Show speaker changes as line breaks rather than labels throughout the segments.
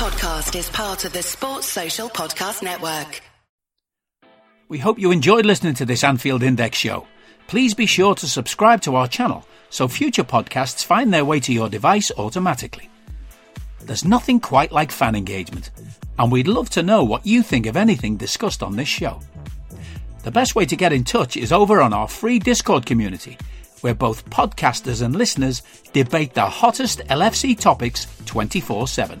podcast is part of the Sports Social Podcast Network.
We hope you enjoyed listening to this Anfield Index show. Please be sure to subscribe to our channel so future podcasts find their way to your device automatically. There's nothing quite like fan engagement, and we'd love to know what you think of anything discussed on this show. The best way to get in touch is over on our free Discord community, where both podcasters and listeners debate the hottest LFC topics 24 7.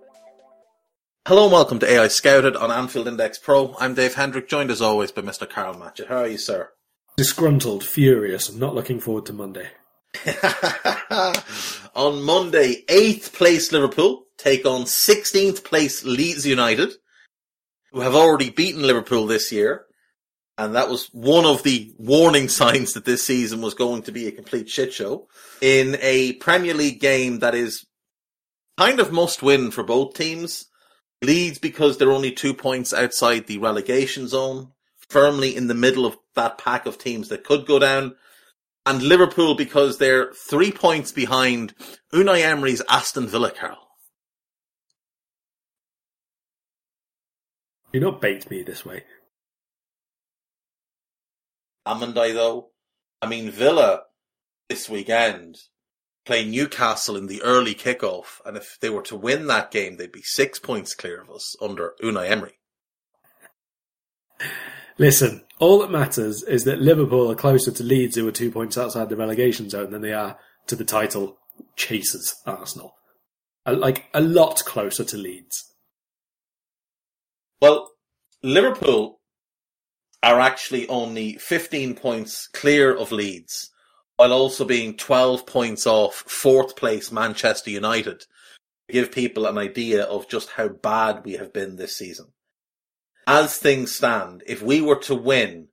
Hello and welcome to AEye Scouted on Anfield Index Pro. I'm Dave Hendrick, joined as always by Mr. Karl Matchett. How are you, sir?
Disgruntled, furious, and not looking forward to Monday.
on Monday, 8th place Liverpool take on 16th place Leeds United, who have already beaten Liverpool this year. And that was one of the warning signs that this season was going to be a complete shit show in a Premier League game that is kind of must win for both teams. Leeds because they're only two points outside the relegation zone, firmly in the middle of that pack of teams that could go down. And Liverpool because they're three points behind Unai Emery's Aston Villa, Karl.
You not bait me this way.
Amandai though. I mean Villa this weekend play Newcastle in the early kickoff, and if they were to win that game, they'd be six points clear of us under Unai Emery.
Listen, all that matters is that Liverpool are closer to Leeds, who are two points outside the relegation zone, than they are to the title chasers, Arsenal. Like, a lot closer to Leeds.
Well, Liverpool are actually only 15 points clear of Leeds while also being 12 points off fourth place Manchester United give people an idea of just how bad we have been this season. As things stand, if we were to win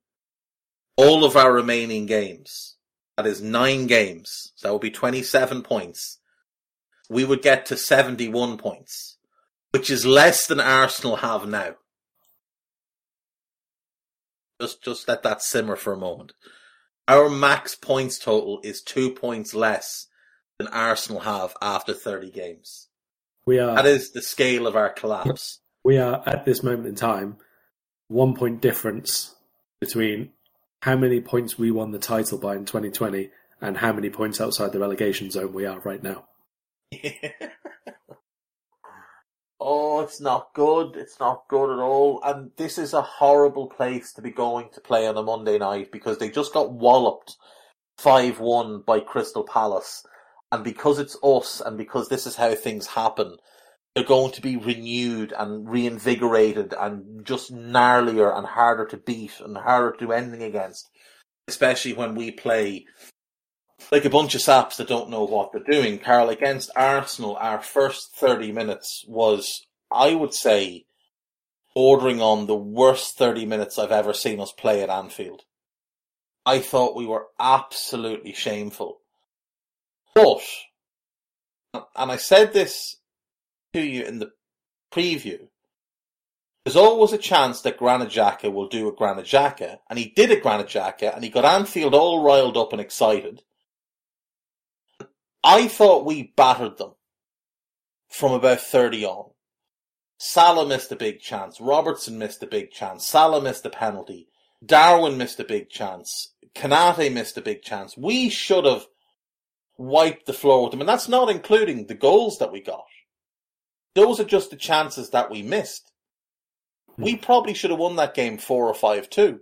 all of our remaining games, that is nine games, so that would be 27 points, we would get to 71 points, which is less than Arsenal have now. Just, just let that simmer for a moment. Our max points total is two points less than Arsenal have after 30 games.
We are.
That is the scale of our collapse.
We are at this moment in time one point difference between how many points we won the title by in 2020 and how many points outside the relegation zone we are right now.
oh, it's not good. It's not good at all. And this is a horrible place to be going to play on a Monday night because they just got walloped 5 1 by Crystal Palace. And because it's us and because this is how things happen, they're going to be renewed and reinvigorated and just gnarlier and harder to beat and harder to do anything against. Especially when we play like a bunch of saps that don't know what they're doing. Karl, against Arsenal, our first 30 minutes was, I would say, bordering on the worst 30 minutes I've ever seen us play at Anfield. I thought we were absolutely shameful. But, and I said this to you in the preview, there's always a chance that Granit Xhaka will do a Granit Xhaka, and he did a Granit Xhaka, and he got Anfield all riled up and excited. I thought we battered them from about 30 on. Salah missed a big chance. Robertson missed a big chance. Salah missed a penalty. Darwin missed a big chance. Konate missed a big chance. We should have wiped the floor with them. And that's not including the goals that we got. Those are just the chances that we missed. Hmm. We probably should have won that game 4 or 5 2.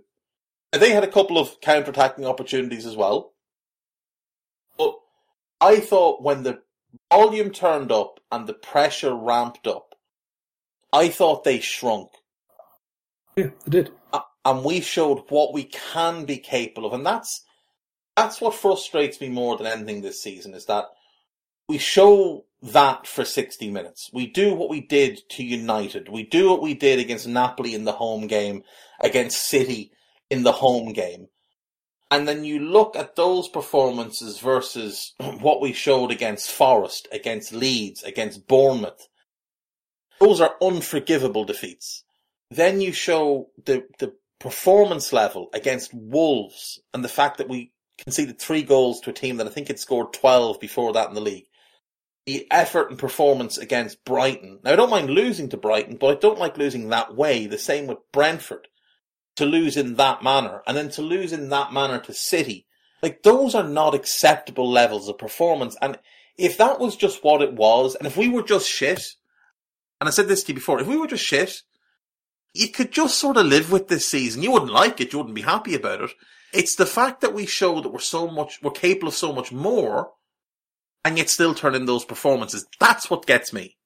They had a couple of counter-attacking opportunities as well. I thought when the volume turned up and the pressure ramped up, I thought they shrunk.
Yeah, they did.
And we showed what we can be capable of. And that's, that's what frustrates me more than anything this season is that we show that for 60 minutes. We do what we did to United. We do what we did against Napoli in the home game, against City in the home game. And then you look at those performances versus what we showed against Forest, against Leeds, against Bournemouth. Those are unforgivable defeats. Then you show the, the performance level against Wolves and the fact that we conceded three goals to a team that I think had scored 12 before that in the league. The effort and performance against Brighton. Now I don't mind losing to Brighton, but I don't like losing that way. The same with Brentford. To lose in that manner and then to lose in that manner to City. Like those are not acceptable levels of performance. And if that was just what it was, and if we were just shit, and I said this to you before, if we were just shit, you could just sort of live with this season. You wouldn't like it. You wouldn't be happy about it. It's the fact that we show that we're so much, we're capable of so much more, and yet still turn in those performances. That's what gets me.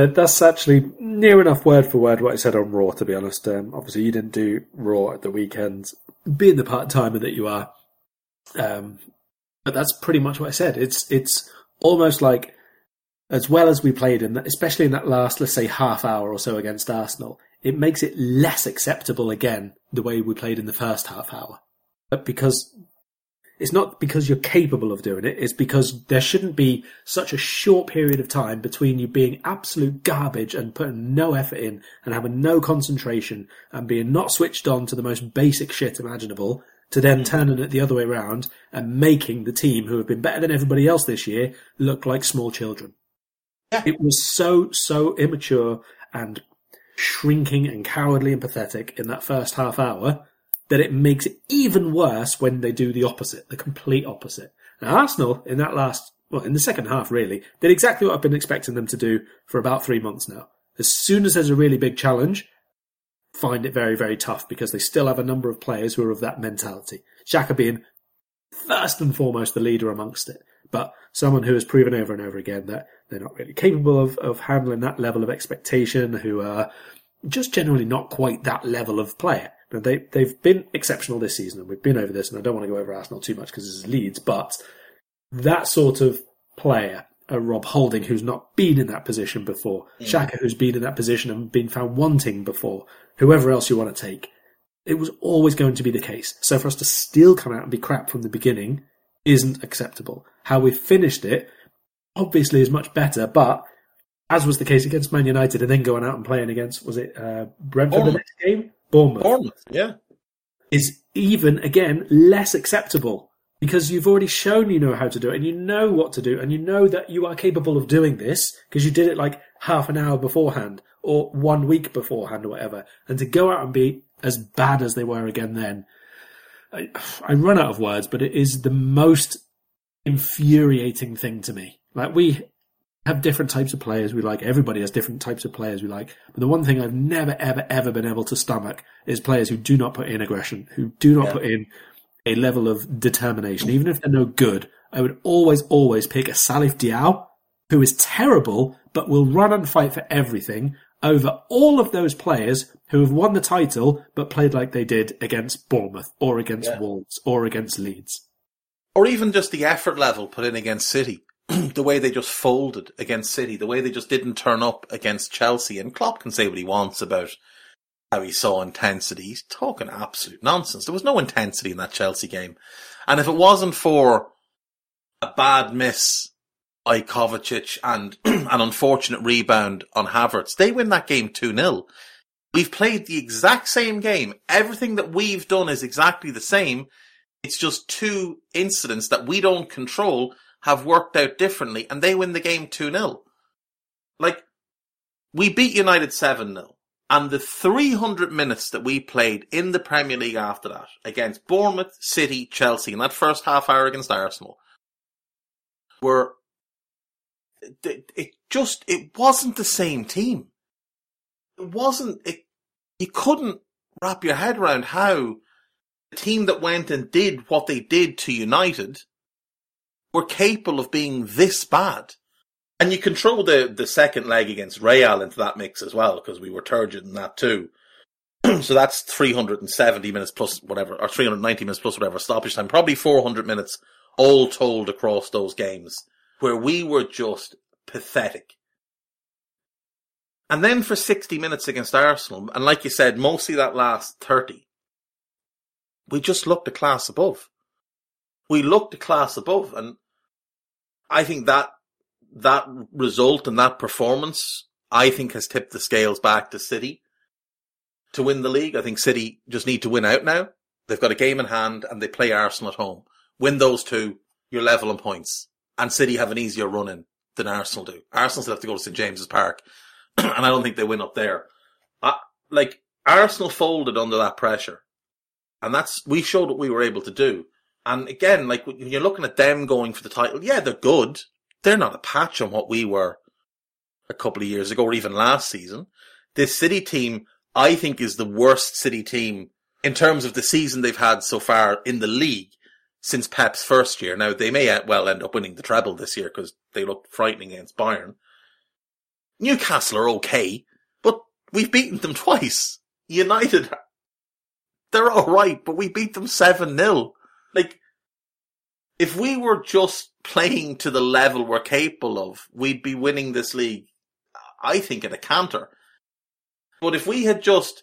Uh, that's actually near enough word for word what I said on Raw, to be honest. Um, obviously, you didn't do Raw at the weekend, being the part timer that you are. Um, but that's pretty much what I said. It's it's almost like as well as we played in that, especially in that last, let's say, half hour or so against Arsenal, it makes it less acceptable again the way we played in the first half hour. But because it's not because you're capable of doing it, it's because there shouldn't be such a short period of time between you being absolute garbage and putting no effort in and having no concentration and being not switched on to the most basic shit imaginable to then hmm. turning it the other way around and making the team who have been better than everybody else this year look like small children.
Yeah.
It was so, so immature and shrinking and cowardly and pathetic in that first half hour that it makes it even worse when they do the opposite, the complete opposite. Now, Arsenal, in that last, well, in the second half, really, did exactly what I've been expecting them to do for about three months now. As soon as there's a really big challenge, find it very, very tough because they still have a number of players who are of that mentality. Xhaka being first and foremost the leader amongst it, but someone who has proven over and over again that they're not really capable of, of handling that level of expectation, who are just generally not quite that level of player. Now they, they've been exceptional this season, and we've been over this, and I don't want to go over Arsenal too much because this is Leeds, but that sort of player, a Rob Holding who's not been in that position before, mm. Xhaka who's been in that position and been found wanting before, whoever else you want to take, it was always going to be the case. So for us to still come out and be crap from the beginning isn't acceptable. How we finished it obviously is much better, but as was the case against Man United, and then going out and playing against was it uh, Brentford Bournemouth. the next game, Bournemouth.
Bournemouth, yeah,
is even again less acceptable because you've already shown you know how to do it and you know what to do and you know that you are capable of doing this because you did it like half an hour beforehand or one week beforehand or whatever, and to go out and be as bad as they were again then. I, I run out of words, but it is the most infuriating thing to me. Like we have different types of players we like. Everybody has different types of players we like. But the one thing I've never, ever, ever been able to stomach is players who do not put in aggression, who do not yeah. put in a level of determination. Even if they're no good, I would always, always pick a Salif Diao, who is terrible, but will run and fight for everything over all of those players who have won the title, but played like they did against Bournemouth or against yeah. Wolves or against Leeds.
Or even just the effort level put in against City. the way they just folded against City, the way they just didn't turn up against Chelsea. And Klopp can say what he wants about how he saw intensity. He's talking absolute nonsense. There was no intensity in that Chelsea game. And if it wasn't for a bad miss by Kovacic and an unfortunate rebound on Havertz, they win that game 2-0. We've played the exact same game. Everything that we've done is exactly the same. It's just two incidents that we don't control have worked out differently and they win the game 2 0. Like, we beat United 7 0. And the 300 minutes that we played in the Premier League after that against Bournemouth, City, Chelsea, in that first half hour against Arsenal were, it, it just, it wasn't the same team. It wasn't, it, you couldn't wrap your head around how the team that went and did what they did to United were capable of being this bad. And you control the, the second leg against Real into that mix as well, because we were turgid in that too. so that's 370 minutes plus whatever, or 390 minutes plus whatever stoppage time. Probably 400 minutes all told across those games, where we were just pathetic. And then for 60 minutes against Arsenal, and like you said, mostly that last 30, we just looked a class above. We looked a class above, and I think that that result and that performance, I think, has tipped the scales back to City to win the league. I think City just need to win out now. They've got a game in hand, and they play Arsenal at home. Win those two, you're level on points, and City have an easier run in than Arsenal do. Arsenal still have to go to St James's Park, and I don't think they win up there. I, like Arsenal folded under that pressure, and that's we showed what we were able to do. And again, like when you're looking at them going for the title, yeah, they're good. They're not a patch on what we were a couple of years ago or even last season. This City team, I think, is the worst City team in terms of the season they've had so far in the league since Pep's first year. Now, they may uh, well end up winning the treble this year because they looked frightening against Bayern. Newcastle are okay, but we've beaten them twice. United, they're alright, but we beat them 7-0. Like, if we were just playing to the level we're capable of, we'd be winning this league, I think, at a canter. But if we had just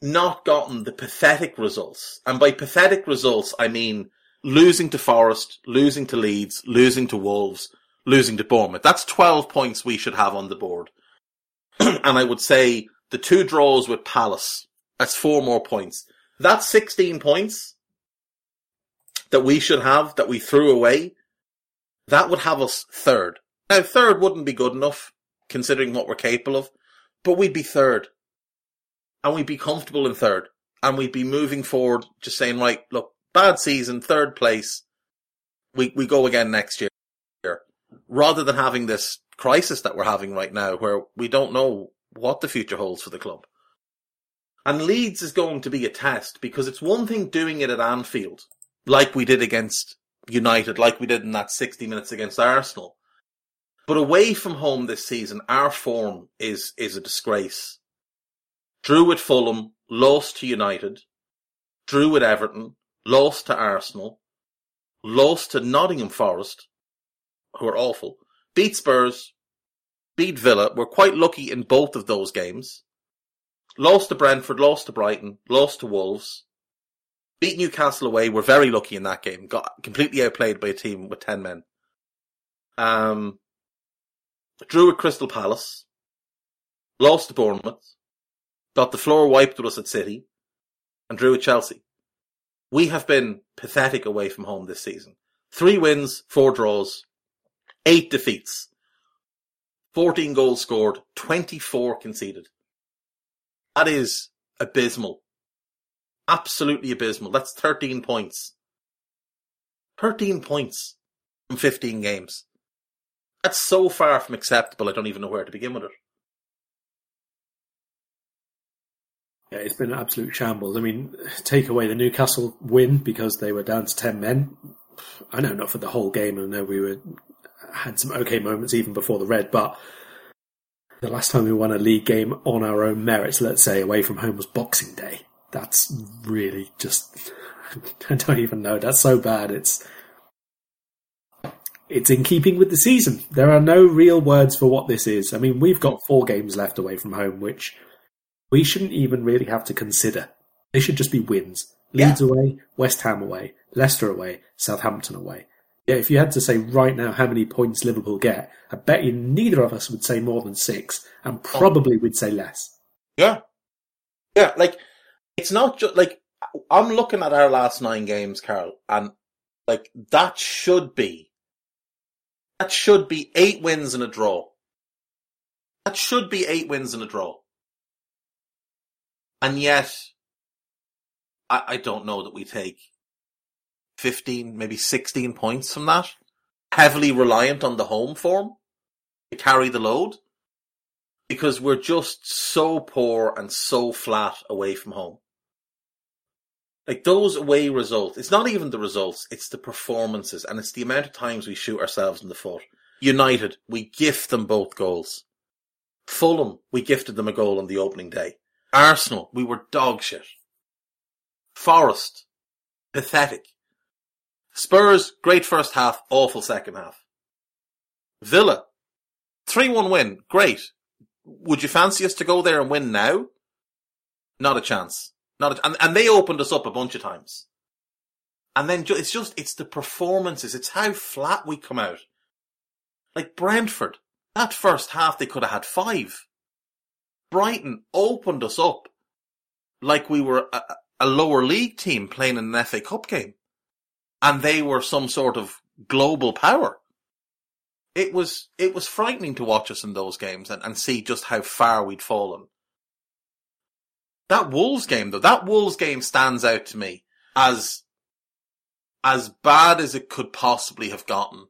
not gotten the pathetic results, and by pathetic results, I mean losing to Forest, losing to Leeds, losing to Wolves, losing to Bournemouth. That's 12 points we should have on the board. and I would say the two draws with Palace, that's four more points. That's 16 points that we should have that we threw away. That would have us third. Now, third wouldn't be good enough considering what we're capable of, but we'd be third. And we'd be comfortable in third. And we'd be moving forward, just saying, right, look, bad season, third place. We, we go again next year. Rather than having this crisis that we're having right now where we don't know what the future holds for the club. And Leeds is going to be a test because it's one thing doing it at Anfield, like we did against United, like we did in that 60 minutes against Arsenal. But away from home this season, our form is, is a disgrace. Drew at Fulham, lost to United, drew at Everton, lost to Arsenal, lost to Nottingham Forest, who are awful, beat Spurs, beat Villa. We're quite lucky in both of those games. Lost to Brentford, lost to Brighton, lost to Wolves, beat Newcastle away. We're very lucky in that game. Got completely outplayed by a team with 10 men. Um, drew at Crystal Palace, lost to Bournemouth, got the floor wiped with us at City, and drew at Chelsea. We have been pathetic away from home this season. Three wins, four draws, eight defeats, 14 goals scored, 24 conceded. That is abysmal. Absolutely abysmal. That's 13 points. 13 points from 15 games. That's so far from acceptable, I don't even know where to begin with it.
Yeah, it's been an absolute shambles. I mean, take away the Newcastle win because they were down to 10 men. I know not for the whole game. I know we were had some okay moments even before the red, but the last time we won a league game on our own merits, let's say away from home, was Boxing Day. That's really just I don't even know. That's so bad. It's it's in keeping with the season. There are no real words for what this is. I mean, we've got four games left away from home, which we shouldn't even really have to consider. They should just be wins. Leeds
Yeah.
away, West Ham away, Leicester away, Southampton away. Yeah, if you had to say right now how many points Liverpool get, I bet you neither of us would say more than six, and oh. probably we'd say less.
Yeah. Yeah, like, it's not just, like, I'm looking at our last nine games, Karl, and, like, that should be, that should be eight wins and a draw. That should be eight wins and a draw. And yet, I, I don't know that we take 15, maybe 16 points from that. Heavily reliant on the home form to carry the load because we're just so poor and so flat away from home. Like those away results, it's not even the results, it's the performances and it's the amount of times we shoot ourselves in the foot. United, we gift them both goals. Fulham, we gifted them a goal on the opening day. Arsenal, we were dog shit. Forest, pathetic. Spurs, great first half, awful second half. Villa, 3-1 win, great. Would you fancy us to go there and win now? Not a chance. Not a, and and they opened us up a bunch of times. And then ju- it's just it's the performances. It's how flat we come out. Like Brentford, that first half they could have had five. Brighton opened us up like we were a, a lower league team playing in an FA Cup game, and they were some sort of global power. It was it was frightening to watch us in those games and, and see just how far we'd fallen. That Wolves game though, that Wolves game stands out to me as as bad as it could possibly have gotten.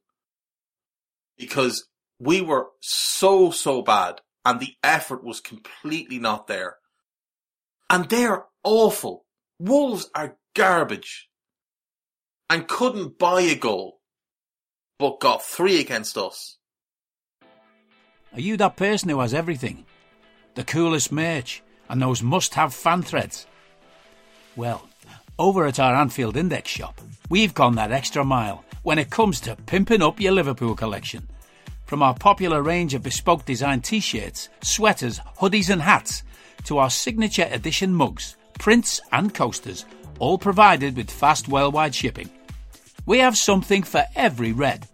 Because we were so, so bad and the effort was completely not there. And they're awful. Wolves are garbage and couldn't buy a goal, but got three against us.
Are you that person who has everything? The coolest merch and those must have fan threads? Well, over at our Anfield Index shop, we've gone that extra mile when it comes to pimping up your Liverpool collection. From our popular range of bespoke design t shirts, sweaters, hoodies, and hats, to our signature edition mugs, prints, and coasters, all provided with fast worldwide shipping. We have something for every red.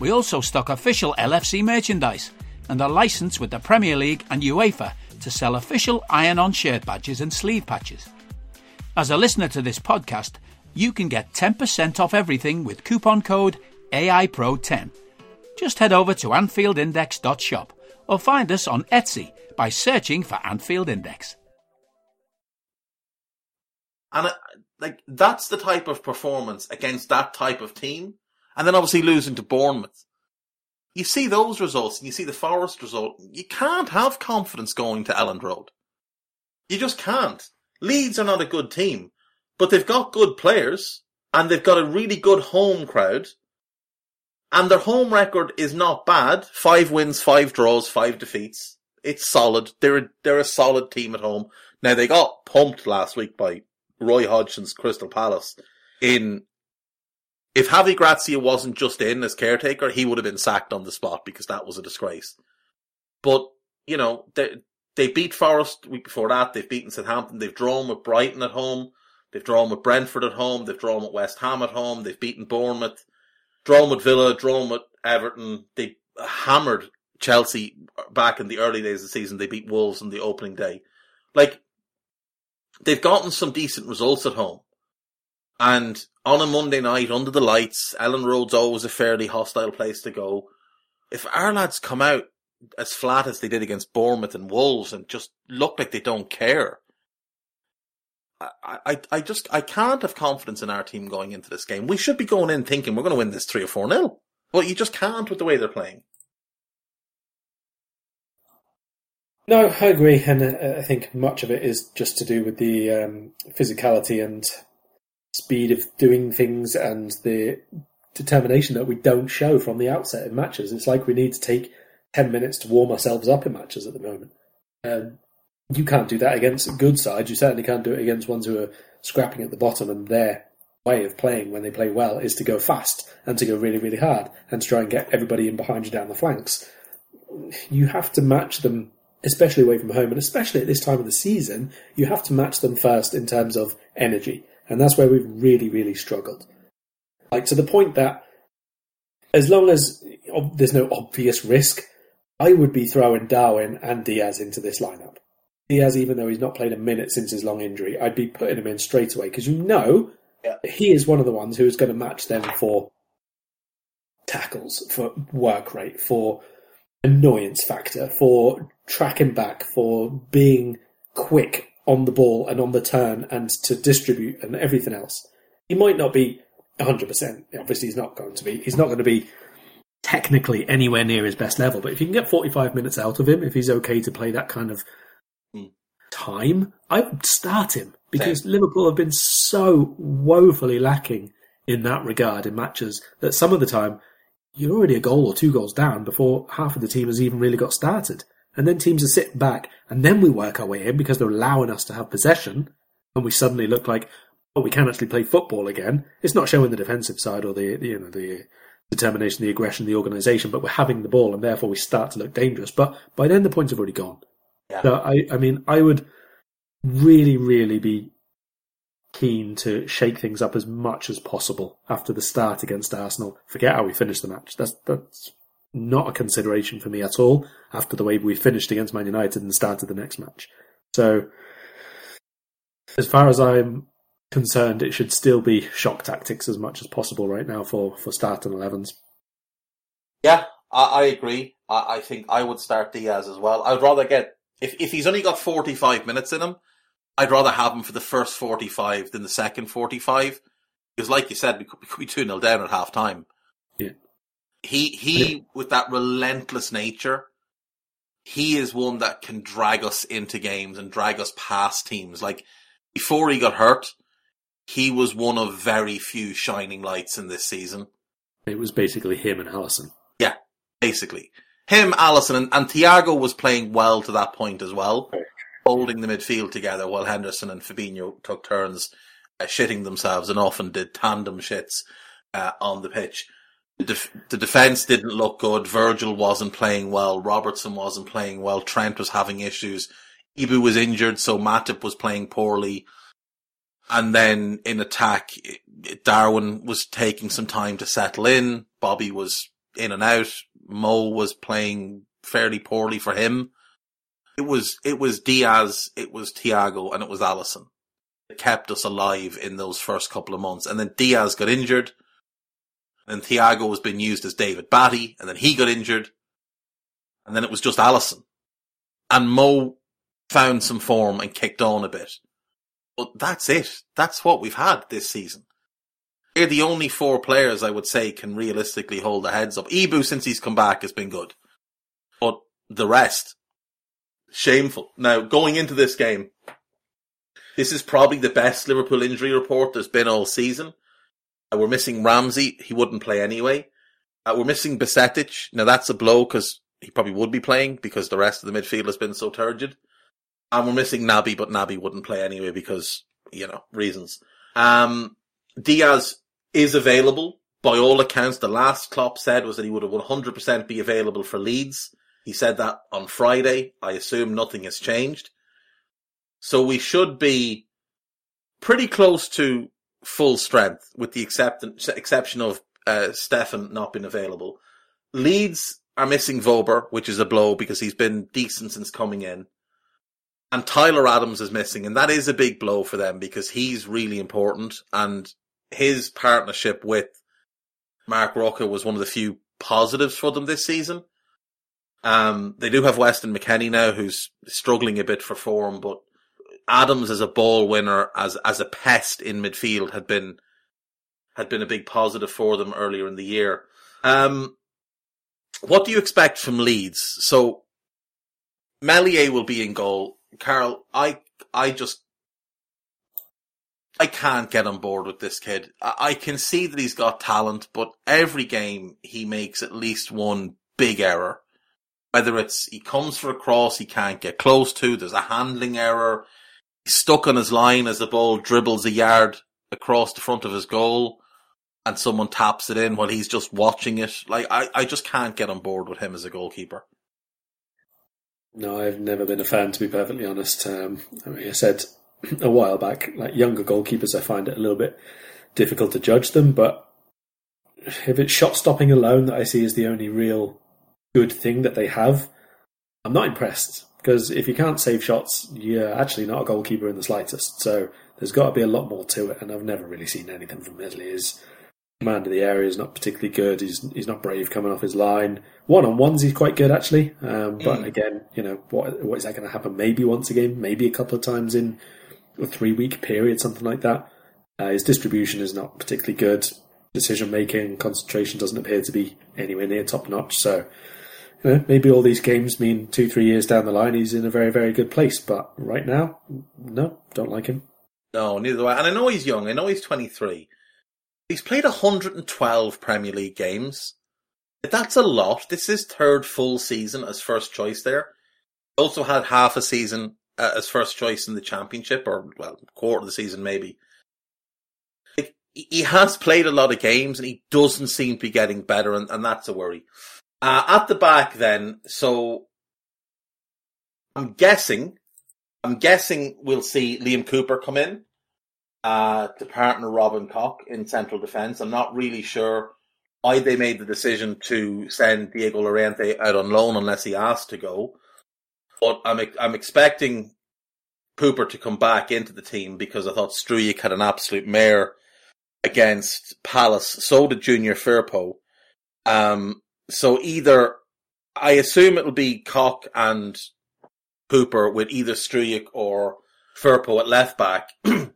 We also stock official LFC merchandise and are licensed with the Premier League and UEFA to sell official iron on shirt badges and sleeve patches. As a listener to this podcast, you can get 10% off everything with coupon code AIPRO10. Just head over to AnfieldIndex.shop or find us on Etsy by searching for Anfield Index.
And uh, like that's the type of performance against that type of team. And then obviously losing to Bournemouth. You see those results and you see the Forest result. You can't have confidence going to Elland Road. You just can't. Leeds are not a good team, but they've got good players and they've got a really good home crowd. And their home record is not bad. Five wins, five draws, five defeats. It's solid. They're a, they're a solid team at home. Now they got pumped last week by Roy Hodgson's Crystal Palace in if Javi Gracia wasn't just in as caretaker, he would have been sacked on the spot because that was a disgrace. But, you know, they, they beat Forest week before that. They've beaten Southampton. They've drawn with Brighton at home. They've drawn with Brentford at home. They've drawn with West Ham at home. They've beaten Bournemouth. Drawn with Villa. Drawn with Everton. They hammered Chelsea back in the early days of the season. They beat Wolves on the opening day. Like, they've gotten some decent results at home. And on a Monday night under the lights, Elland Road's always a fairly hostile place to go. If our lads come out as flat as they did against Bournemouth and Wolves and just look like they don't care, I, I, I just, I can't have confidence in our team going into this game. We should be going in thinking we're going to win this 3 or 4 nil. But you just can't with the way they're playing.
No, I agree, and uh, I think much of it is just to do with the um, physicality and speed of doing things and the determination that we don't show from the outset in matches. It's like we need to take 10 minutes to warm ourselves up in matches at the moment. Um, you can't do that against good sides. You certainly can't do it against ones who are scrapping at the bottom and their way of playing when they play well is to go fast and to go really, really hard and to try and get everybody in behind you down the flanks. You have to match them, especially away from home and especially at this time of the season, you have to match them first in terms of energy. And that's where we've really, really struggled. Like to the point that as long as there's no obvious risk, I would be throwing Darwin and Diaz into this lineup. Diaz, even though he's not played a minute since his long injury, I'd be putting him in straight away because you know
yeah.
he is one of the ones who is going to match them for tackles, for work rate, for annoyance factor, for tracking back, for being quick on the ball and on the turn and to distribute and everything else. He might not be 100%. Obviously, he's not going to be. He's not going to be technically anywhere near his best level. But if you can get 45 minutes out of him, if he's okay to play that kind of
Mm.
time, I would start him because Liverpool have been so woefully lacking in that regard in matches that some of the time you're already a goal or two goals down before half of the team has even really got started. And then teams are sitting back, and then we work our way in because they're allowing us to have possession, and we suddenly look like, oh, we can actually play football again. It's not showing the defensive side or the, you know the determination, the aggression, the organisation, but we're having the ball, and therefore we start to look dangerous. But by then, the points have already gone.
Yeah.
So I, I mean, I would really, really be keen to shake things up as much as possible after the start against Arsenal. Forget how we finished the match. That's that's not a consideration for me at all after the way we finished against Man United and started the next match. So, as far as I'm concerned, it should still be shock tactics as much as possible right now for, for starting 11s.
Yeah, I, I agree. I, I, think I would start Diaz as well. I'd rather get, if, if he's only got 45 minutes in him, I'd rather have him for the first 45 than the second 45. Because like you said, we could, be 2 0 down at half time. He, he, with that relentless nature, he is one that can drag us into games and drag us past teams. Like, before he got hurt, he was one of very few shining lights in this season.
It was basically him and Alisson.
Yeah, basically. Him, Alisson, and, and Thiago was playing well to that point as well, holding the midfield together while Henderson and Fabinho took turns uh, shitting themselves and often did tandem shits uh, on the pitch. The, def- the defence didn't look good. Virgil wasn't playing well. Robertson wasn't playing well. Trent was having issues. Ibou was injured, so Matip was playing poorly. And then in attack, Darwin was taking some time to settle in. Bobby was in and out. Mo was playing fairly poorly for him. It was, it was Diaz, it was Thiago, and it was Alisson. It kept us alive in those first couple of months. And then Diaz got injured. And Thiago was being used as David Batty, and then he got injured. And then it was just Alisson. And Mo found some form and kicked on a bit. But that's it. That's what we've had this season. They're the only four players I would say can realistically hold their heads up. Ibou, since he's come back, has been good. But the rest, shameful. Now, going into this game, this is probably the best Liverpool injury report there's been all season. Uh, we're missing Ramsey. He wouldn't play anyway. Uh, we're missing Bajcetic. Now that's a blow because he probably would be playing because the rest of the midfield has been so turgid. And we're missing Naby, but Naby wouldn't play anyway because, you know, reasons. Um, Diaz is available. By all accounts, the last Klopp said was that he would have 100% be available for Leeds. He said that on Friday. I assume nothing has changed. So we should be pretty close to full strength with the exception of uh, Stefan not being available. Leeds are missing Wöber, which is a blow because he's been decent since coming in and Tyler Adams is missing, and that is a big blow for them because he's really important, and his partnership with Marc Roca was one of the few positives for them this season. Um, they do have Weston McKennie now, who's struggling a bit for form, but Adams as a ball winner, as as a pest in midfield, had been had been a big positive for them earlier in the year. Um, what do you expect from Leeds? So Meslier will be in goal. Karl, I I just I can't get on board with this kid. I, I can see that he's got talent, but every game he makes at least one big error. Whether it's he comes for a cross he can't get close to, there's a handling error, he's stuck on his line as the ball dribbles a yard across the front of his goal and someone taps it in while he's just watching it. Like I, I just can't get on board with him as a goalkeeper.
No, I've never been a fan, to be perfectly honest. Um, I, mean, I said a while back, like younger goalkeepers, I find it a little bit difficult to judge them. But if it's shot stopping alone that I see as the only real good thing that they have, I'm not impressed. Because if you can't save shots, you're actually not a goalkeeper in the slightest. So there's got to be a lot more to it, and I've never really seen anything from Meslier's command of the area is not particularly good. He's he's not brave coming off his line. One on ones, he's quite good actually. Um, but mm. again, you know, what what is that going to happen? Maybe once a game, maybe a couple of times in a three week period, something like that. Uh, his distribution is not particularly good. Decision making, concentration doesn't appear to be anywhere near top notch. So, know, maybe all these games mean two, three years down the line he's in a very, very good place. But right now, no, don't like him.
No, neither do I. And I know he's young. I know he's 23. He's played 112 Premier League games. That's a lot. This is third full season as first choice there. Also had half a season uh, as first choice in the championship, or well, quarter of the season maybe. He has played a lot of games, and he doesn't seem to be getting better, and, and that's a worry. Uh, at the back, then, so I'm guessing, I'm guessing we'll see Liam Cooper come in uh, to partner Robin Koch in central defence. I'm not really sure why they made the decision to send Diego Llorente out on loan unless he asked to go. But I'm I'm expecting Cooper to come back into the team because I thought Struijk had an absolute mare against Palace. So did Junior Firpo. Um, so either I assume it'll be Koch and Cooper with either Struijk or Firpo at left back. and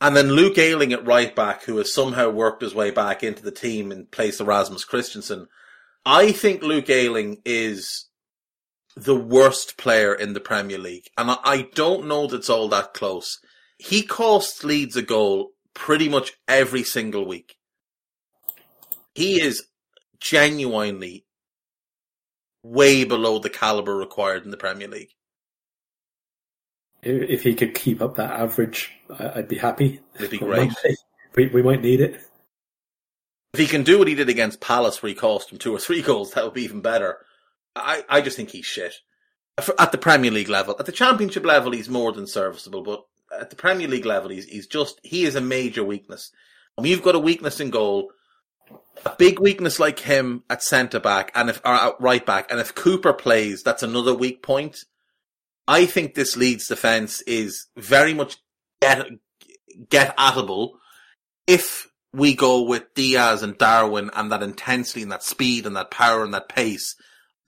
then Luke Ayling at right back, who has somehow worked his way back into the team in place of Rasmus Christensen. I think Luke Ayling is the worst player in the Premier League. And I don't know that it's all that close. He costs Leeds a goal pretty much every single week. He is genuinely way below the caliber required in the Premier League.
If he could keep up that average, I'd be happy.
It'd be great.
We, we might need it.
If he can do what he did against Palace, where he cost him two or three goals, that would be even better. I, I just think he's shit. At the Premier League level, at the Championship level, he's more than serviceable, but at the Premier League level, he's, he's just, he is a major weakness. I mean, you've got a weakness in goal, a big weakness like him at centre back and if, or at right back, and if Cooper plays, that's another weak point. I think this Leeds defence is very much get, get atable if we go with Diaz and Darwin and that intensity and that speed and that power and that pace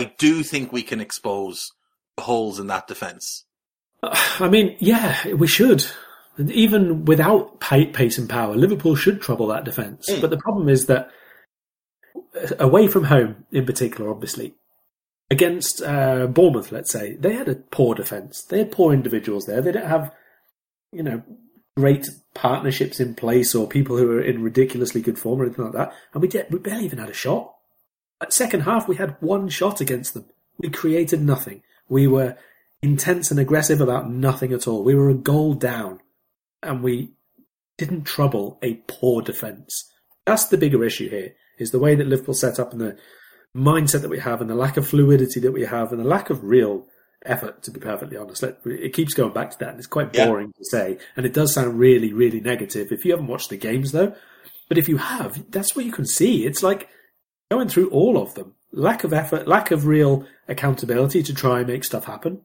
I do think we can expose holes in that defence.
Uh, I mean, yeah, we should. And even without pace and power, Liverpool should trouble that defence. Mm. But the problem is that away from home, in particular, obviously, against uh, Bournemouth, let's say, they had a poor defence. They had poor individuals there. They didn't have, you know, great partnerships in place or people who are in ridiculously good form or anything like that. And we, did, we barely even had a shot. At second half, we had one shot against them. We created nothing. We were intense and aggressive about nothing at all. We were a goal down, and we didn't trouble a poor defence. That's the bigger issue here, is the way that Liverpool set up and the mindset that we have and the lack of fluidity that we have and the lack of real effort, to be perfectly honest. It keeps going back to that, and it's quite boring yeah. to say, and it does sound really, really negative. If you haven't watched the games, though, but if you have, that's what you can see. It's like going through all of them. Lack of effort, lack of real accountability to try and make stuff happen,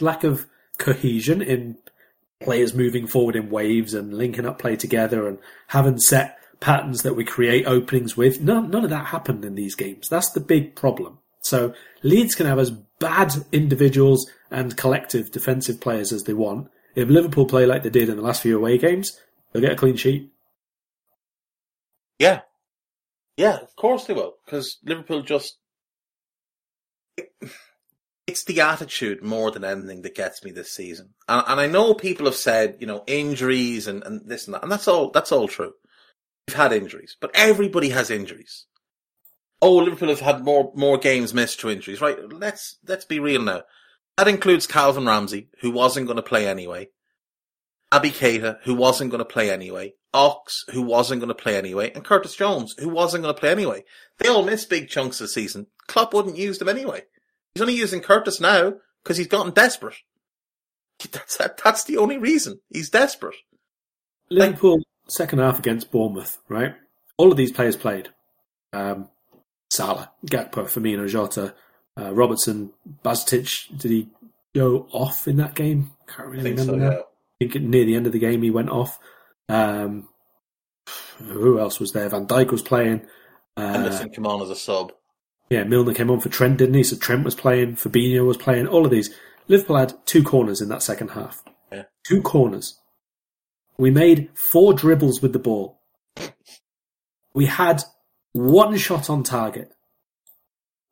lack of cohesion in players moving forward in waves and linking up play together and having set patterns that we create openings with. None, none of that happened in these games. That's the big problem. So Leeds can have as bad individuals and collective defensive players as they want. If Liverpool play like they did in the last few away games, they'll get a clean sheet.
Yeah, yeah, of course they will, because Liverpool just. It's the attitude more than anything that gets me this season. And, and I know people have said, you know, injuries and, and this and that, and that's all, that's all true. We've had injuries, but everybody has injuries. Oh, Liverpool have had more, more games missed to injuries, right? Let's, let's be real now. That includes Calvin Ramsey, who wasn't going to play anyway. Naby Keita, who wasn't going to play anyway. Ox, who wasn't going to play anyway, and Curtis Jones, who wasn't going to play anyway. They all missed big chunks of the season. Klopp wouldn't use them anyway. He's only using Curtis now because he's gotten desperate. That's that, that's the only reason. He's desperate.
Liverpool like, second half against Bournemouth, right? All of these players played. Um, Salah, Gakpo, Firmino, Jota, uh, Robertson, Bajcetic. Did he go off in that game? Can't really remember. So, yeah. I think near the end of the game he went off. Um, who else was there? Van Dijk was playing.
Uh, Henderson came on as a sub.
Yeah, Milner came on for Trent, didn't he? So Trent was playing, Fabinho was playing, all of these. Liverpool had two corners in that second half.
Yeah.
Two corners. We made four dribbles with the ball. We had one shot on target.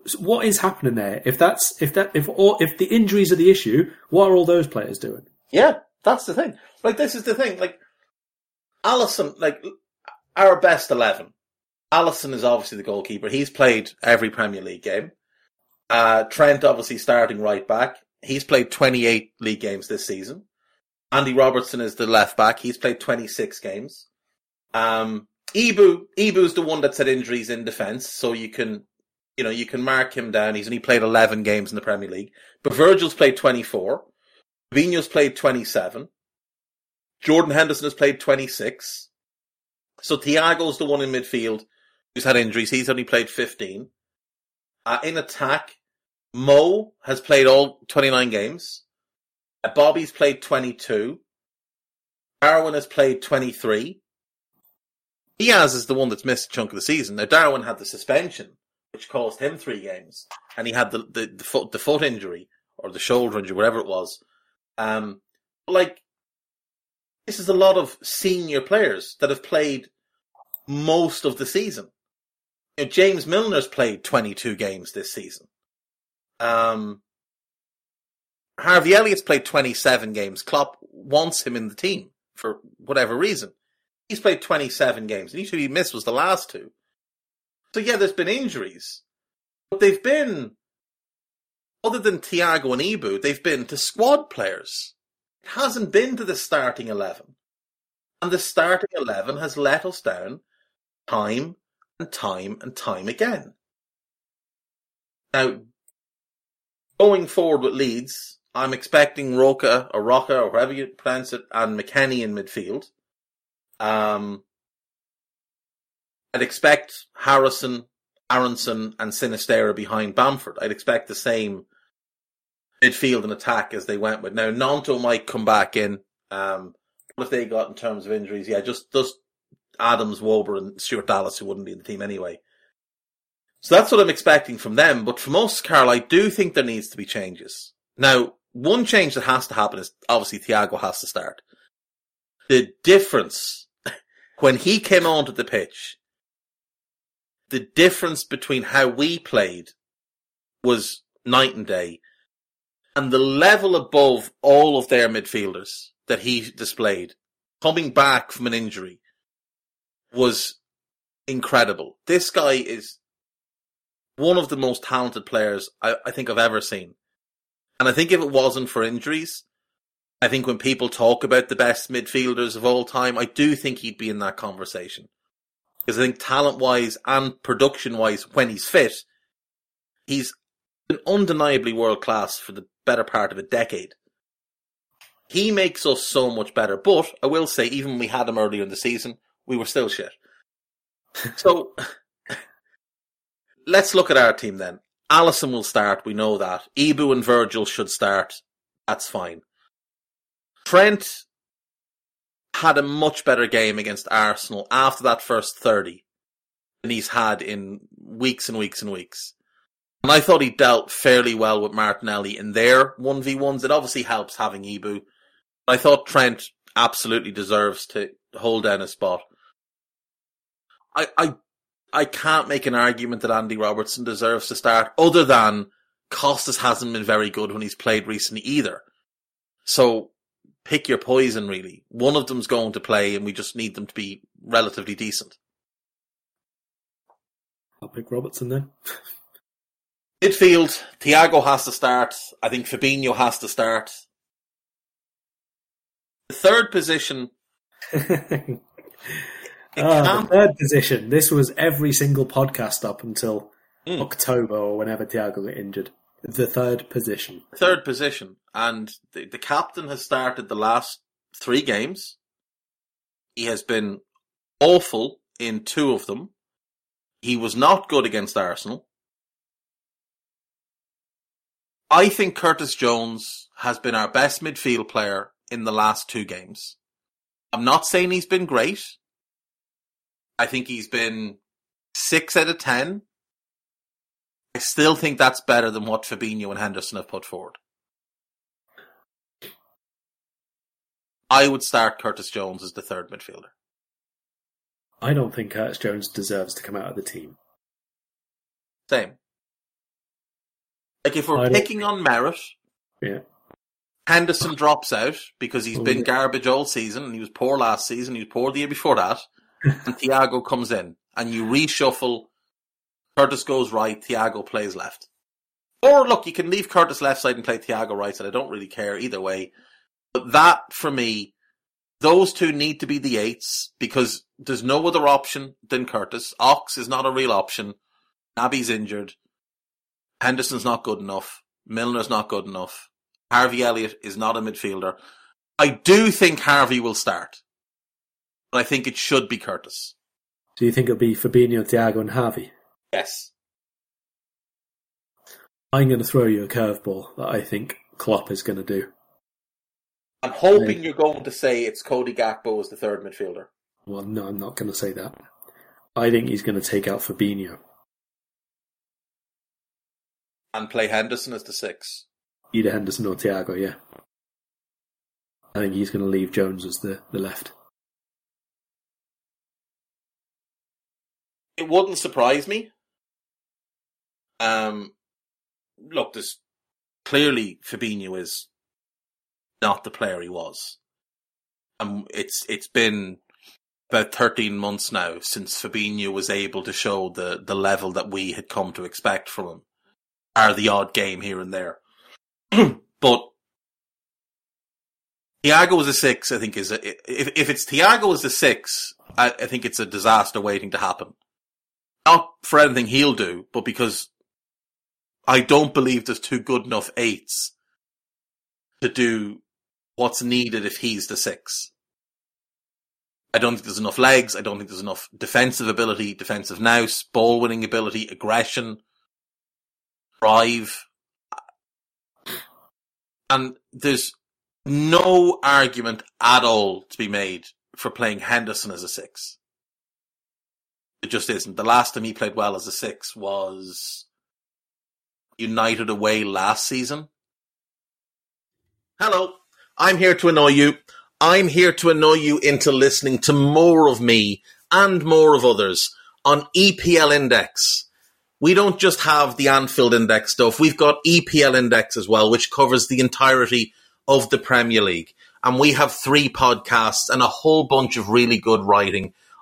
So what is happening there? If that's if that if all if the injuries are the issue, what are all those players doing?
Yeah, that's the thing. Like this is the thing. Like Alisson, like our best eleven. Alisson is obviously the goalkeeper. He's played every Premier League game. Uh, Trent obviously starting right back. He's played 28 league games this season. Andy Robertson is the left back. He's played 26 games. Um, Ibou, Ibou's the one that's had injuries in defence, so you can, you know, you can mark him down. He's only played 11 games in the Premier League. But Virgil's played 24. Fabinho's played 27. Jordan Henderson has played 26. So Thiago's the one in midfield who's had injuries. He's only played 15. Uh, in attack, Mo has played all 29 games. Uh, Bobby's played 22. Darwin has played 23. Diaz is the one that's missed a chunk of the season. Now, Darwin had the suspension, which cost him three games, and he had the, the, the foot the foot injury or the shoulder injury, whatever it was. Um, like this is a lot of senior players that have played most of the season. You know, James Milner's played 22 games this season. Um, Harvey Elliott's played 27 games. Klopp wants him in the team for whatever reason. He's played 27 games. The two he missed was the last two. So yeah, there's been injuries, but they've been, other than Thiago and Ibou, they've been to squad players. It hasn't been to the starting 11. And the starting 11 has let us down time and time and time again. Now, going forward with Leeds, I'm expecting Roca or Roca or however you pronounce it and McKennie in midfield. Um, I'd expect Harrison, Aaronson, and Sinisterra behind Bamford. I'd expect the same midfield and attack as they went with. Now, Gnonto might come back in. Um, what if they got in terms of injuries? Yeah, just just Adams, Wöber, and Stuart Dallas, who wouldn't be in the team anyway. So that's what I'm expecting from them. But from us, Karl, I do think there needs to be changes. Now, one change that has to happen is obviously Thiago has to start. The difference when he came onto the pitch, the difference between how we played was night and day. And the level above all of their midfielders that he displayed, coming back from an injury, was incredible. This guy is one of the most talented players I, I think I've ever seen. And I think if it wasn't for injuries, I think when people talk about the best midfielders of all time, I do think he'd be in that conversation. Because I think talent wise and production wise, when he's fit, he's been undeniably world class for the better part of a decade. He makes us so much better. But I will say, even when we had him earlier in the season, we were still shit. so let's look at our team then. Alisson will start, we know that. Ibou and Virgil should start. That's fine. Trent had a much better game against Arsenal after that first 30 than he's had in weeks and weeks and weeks. And I thought he dealt fairly well with Martinelli in their 1v1s. It obviously helps having Ibou. I thought Trent absolutely deserves to hold down a spot. I, I I can't make an argument that Andy Robertson deserves to start, other than Costas hasn't been very good when he's played recently either. So pick your poison, really. One of them's going to play, and we just need them to be relatively decent.
I'll pick Robertson then.
Midfield, Thiago has to start. I think Fabinho has to start. The third position.
The third position. This was every single podcast up until
Mm.
October or whenever Thiago got injured. The third position.
third position, and the, the captain has started the last three games. He has been awful in two of them. He was not good against Arsenal. I think Curtis Jones has been our best midfield player in the last two games. I'm not saying he's been great. I think he's been six out of ten. I still think that's better than what Fabinho and Henderson have put forward. I would start Curtis Jones as the third midfielder.
I don't think Curtis Jones deserves to come out of the team.
Same. Like if we're picking on merit,
Yeah.
Henderson drops out because he's
Oh,
been
yeah.
garbage all season and he was poor last season, he was poor the year before that, and Thiago comes in and you reshuffle Curtis goes right, Thiago plays left. Or look, you can leave Curtis left side and play Thiago right side. I don't really care either way. But that for me, those two need to be the eights because there's no other option than Curtis. Ox is not a real option. Naby's injured. Henderson's not good enough. Milner's not good enough. Harvey Elliott is not a midfielder. I do think Harvey will start, I think it should be Curtis.
Do you think it'll be Fabinho, Thiago, and Harvey?
Yes.
I'm going to throw you a curveball that I think Klopp is going to do.
I'm hoping you're going to say it's Cody Gakpo as the third midfielder.
Well, no, I'm not going to say that. I think he's going to take out Fabinho.
And play Henderson as the six.
Either Henderson or Thiago, yeah. I think he's going to leave Jones as the, the left.
It wouldn't surprise me. Um, look, there's clearly Fabinho is not the player he was. Um, it's it's been about 13 months now since Fabinho was able to show the, the level that we had come to expect from him. Are the odd game here and there. but Thiago as a six, I think is a, if if it's Thiago as a six, I, I think it's a disaster waiting to happen. Not for anything he'll do, but because I don't believe there's two good enough eights to do what's needed if he's the six. I don't think there's enough legs. I don't think there's enough defensive ability, defensive nous, ball winning ability, aggression, drive. And there's no argument at all to be made for playing Henderson as a six. It just isn't. The last time he played well as a six was United away last season. Hello, I'm here to annoy you. I'm here to annoy you into listening to more of me and more of others on EPL Index. We don't just have the Anfield Index stuff, we've got EPL Index as well, which covers the entirety of the Premier League. And we have three podcasts and a whole bunch of really good writing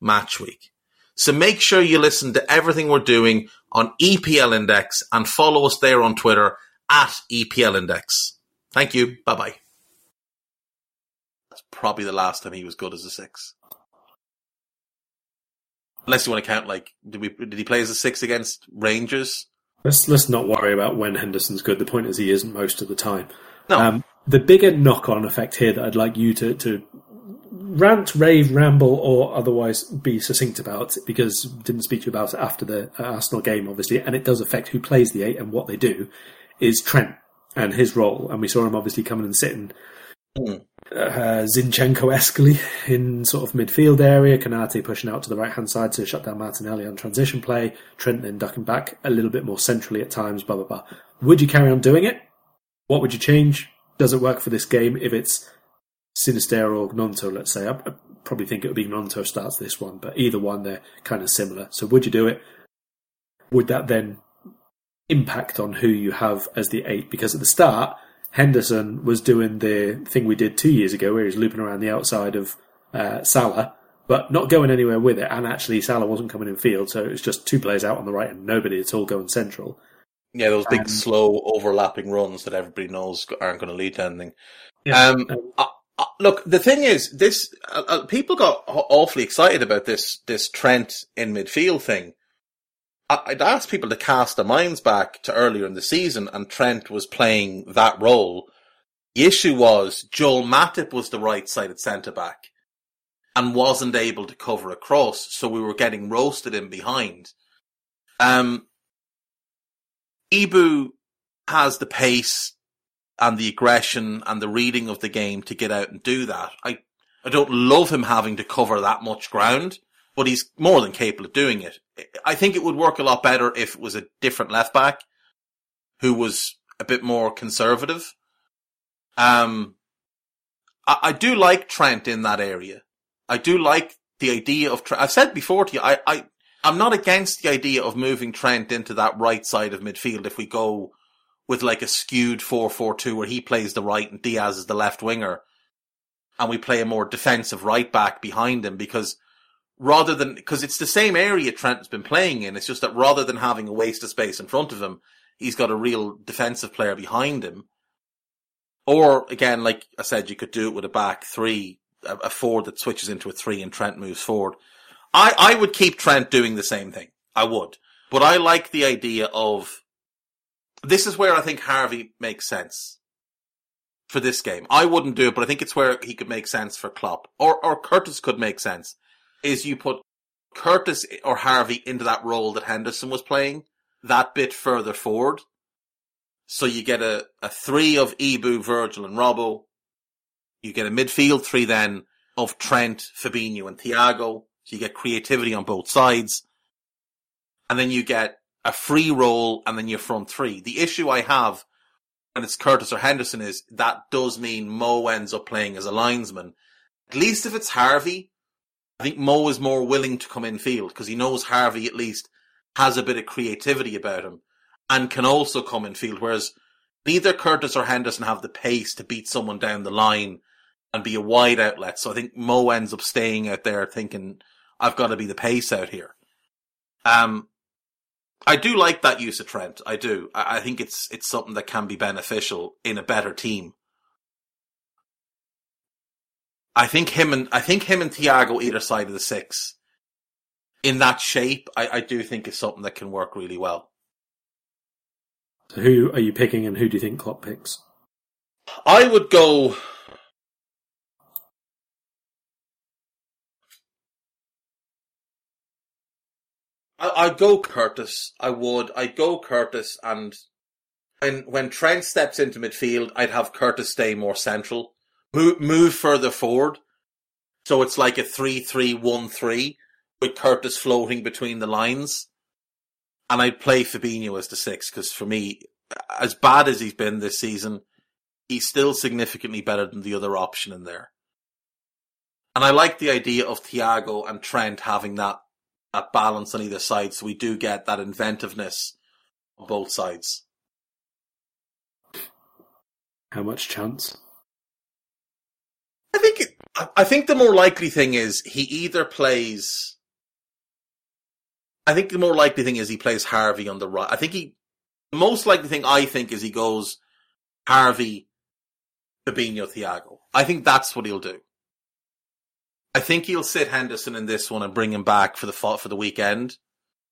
match week. So make sure you listen to everything we're doing on EPL Index and follow us there on Twitter at EPL Index. Thank you. Bye bye. That's probably the last time he was good as a six. Unless you want to count like did we did he play as a six against Rangers?
Let's let's not worry about when Henderson's good. The point is he isn't most of the time.
No.
Um, the bigger knock-on effect here that I'd like you to, to rant, rave, ramble, or otherwise be succinct about, because didn't speak to you about it after the uh, Arsenal game, obviously, and it does affect who plays the eight and what they do, is Trent and his role. And we saw him obviously coming and sitting
Mm.
uh, Zinchenko-esquely in sort of midfield area, Konaté pushing out to the right-hand side to shut down Martinelli on transition play, Trent then ducking back a little bit more centrally at times, blah, blah, blah. Would you carry on doing it? What would you change? Does it work for this game if it's Sinister or Gnonto, let's say? I, I probably think it would be Gnonto starts this one, but either one, they're kind of similar. So would you do it? Would that then impact on who you have as the eight? Because at the start, Henderson was doing the thing we did two years ago, where he's looping around the outside of uh, Salah, but not going anywhere with it. And actually, Salah wasn't coming in field, so it was just two players out on the right and nobody at all going central.
Yeah, those big
Um,
slow overlapping runs that everybody knows aren't going to lead to anything.
Yeah.
Um, uh, uh, look, the thing is, this uh, uh, people got awfully excited about this this Trent in midfield thing. I'd asked people to cast their minds back to earlier in the season, and Trent was playing that role. The issue was Joel Matip was the right-sided centre back and wasn't able to cover across, so we were getting roasted in behind. Um, Ibou has the pace and the aggression and the reading of the game to get out and do that. I, I don't love him having to cover that much ground, but he's more than capable of doing it. I think it would work a lot better if it was a different left back who was a bit more conservative. Um, I, I do like Trent in that area. I do like the idea of Trent. I've said before to you, I, I, I'm not against the idea of moving Trent into that right side of midfield if we go with like a skewed 4-4-2 where he plays the right and Diaz is the left winger. and we play a more defensive right back behind him because rather than, because it's the same area Trent's been playing in, it's just that rather than having a waste of space in front of him, he's got a real defensive player behind him. Or again, like I said, you could do it with a back three, a, a four that switches into a three and Trent moves forward. I, I would keep Trent doing the same thing. I would. But I like the idea of, this is where I think Harvey makes sense for this game. I wouldn't do it, but I think it's where he could make sense for Klopp. Or, or Curtis could make sense. Is you put Curtis or Harvey into that role that Henderson was playing, that bit further forward. So you get a, a three of Ibou, Virgil and Robbo. You get a midfield three then of Trent, Fabinho and Thiago. So you get creativity on both sides. And then you get a free roll and then your front three. The issue I have when it's Curtis or Henderson is that does mean Mo ends up playing as a linesman. At least if it's Harvey, I think Mo is more willing to come in field because he knows Harvey at least has a bit of creativity about him and can also come in field. Whereas neither Curtis or Henderson have the pace to beat someone down the line and be a wide outlet. So I think Mo ends up staying out there thinking, I've got to be the pace out here. Um, I do like that use of Trent. I do. I, I think it's it's something that can be beneficial in a better team. I think him and I think him and Thiago either side of the six in that shape, I, I do think is something that can work really well.
So who are you picking, and who do you think Klopp picks?
I would go. I, I'd go Curtis. I would. I'd go Curtis, and when when Trent steps into midfield, I'd have Curtis stay more central, move move further forward, so it's like a three-three-one-three with Curtis floating between the lines. And I'd play Fabinho as the six because for me, as bad as he's been this season, he's still significantly better than the other option in there. And I like the idea of Thiago and Trent having that, that balance on either side, so we do get that inventiveness on both sides.
How much chance?
I think it, I think the more likely thing is he either plays I think the more likely thing is he plays Harvey on the right. I think he, the most likely thing I think is he goes Harvey, Fabinho, Thiago. I think that's what he'll do. I think he'll sit Henderson in this one and bring him back for the for the weekend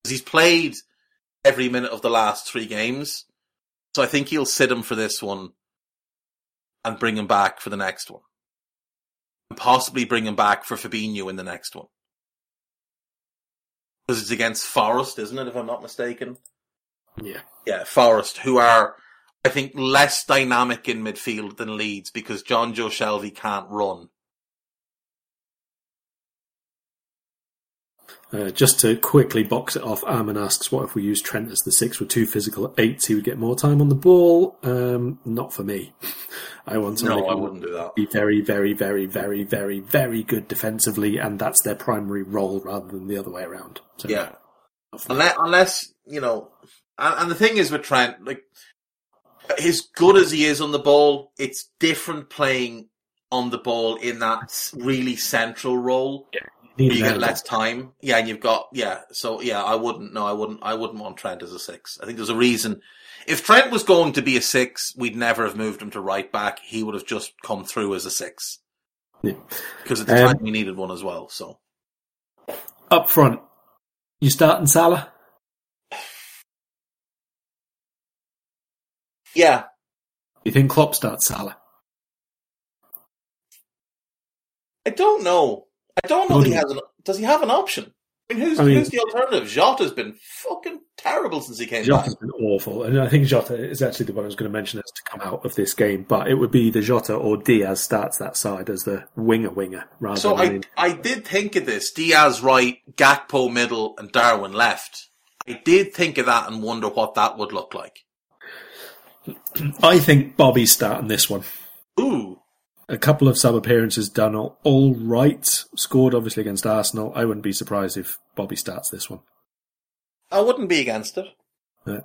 because he's played every minute of the last three games. So I think he'll sit him for this one and bring him back for the next one, and possibly bring him back for Fabinho in the next one because it's against Forest, isn't it? If I'm not mistaken.
Yeah.
Yeah, Forest, who are, I think, less dynamic in midfield than Leeds because Jonjo Shelvey can't run.
Uh, just to quickly box it off, Armin asks, "What if we use Trent as the six with two physical eights? He would get more time on the ball." Um, not for me. I want to.
No,
somebody
I wouldn't do that.
be very, very, very, very, very, very good defensively, and that's their primary role rather than the other way around. So,
Yeah.
not for me.
Unless, unless you know, and, and the thing is with Trent, like, as good as he is on the ball, it's different playing on the ball in that really central role. You get less time. Yeah, and you've got yeah. So yeah, I wouldn't. No, I wouldn't. I wouldn't want Trent as a six. I think there's a reason. If Trent was going to be a six, we'd never have moved him to right back. He would have just come through as a six
Yeah.
because at the
Um,
time we needed one as well. So
Up front, you starting Salah?
yeah,
You think Klopp starts Salah?
I don't know. I don't know. He has an, does he have an option? I mean, who's
I mean-
who's the alternative? Jota's been fucking terrible since he came
Jota's
back.
been awful, and I think Jota is actually the one I was going to mention as to come out of this game. But it would be the Jota or Diaz starts that side as the winger winger rather
So
than
I I did think of this: Diaz right, Gakpo middle, and Darwin left. I did think of that and wonder what that would look like.
I think Bobby's starting this one.
Ooh,
A couple of sub appearances done all, all right. Scored obviously against Arsenal. I wouldn't be surprised if Bobby starts this one.
I wouldn't be against it.
Yeah.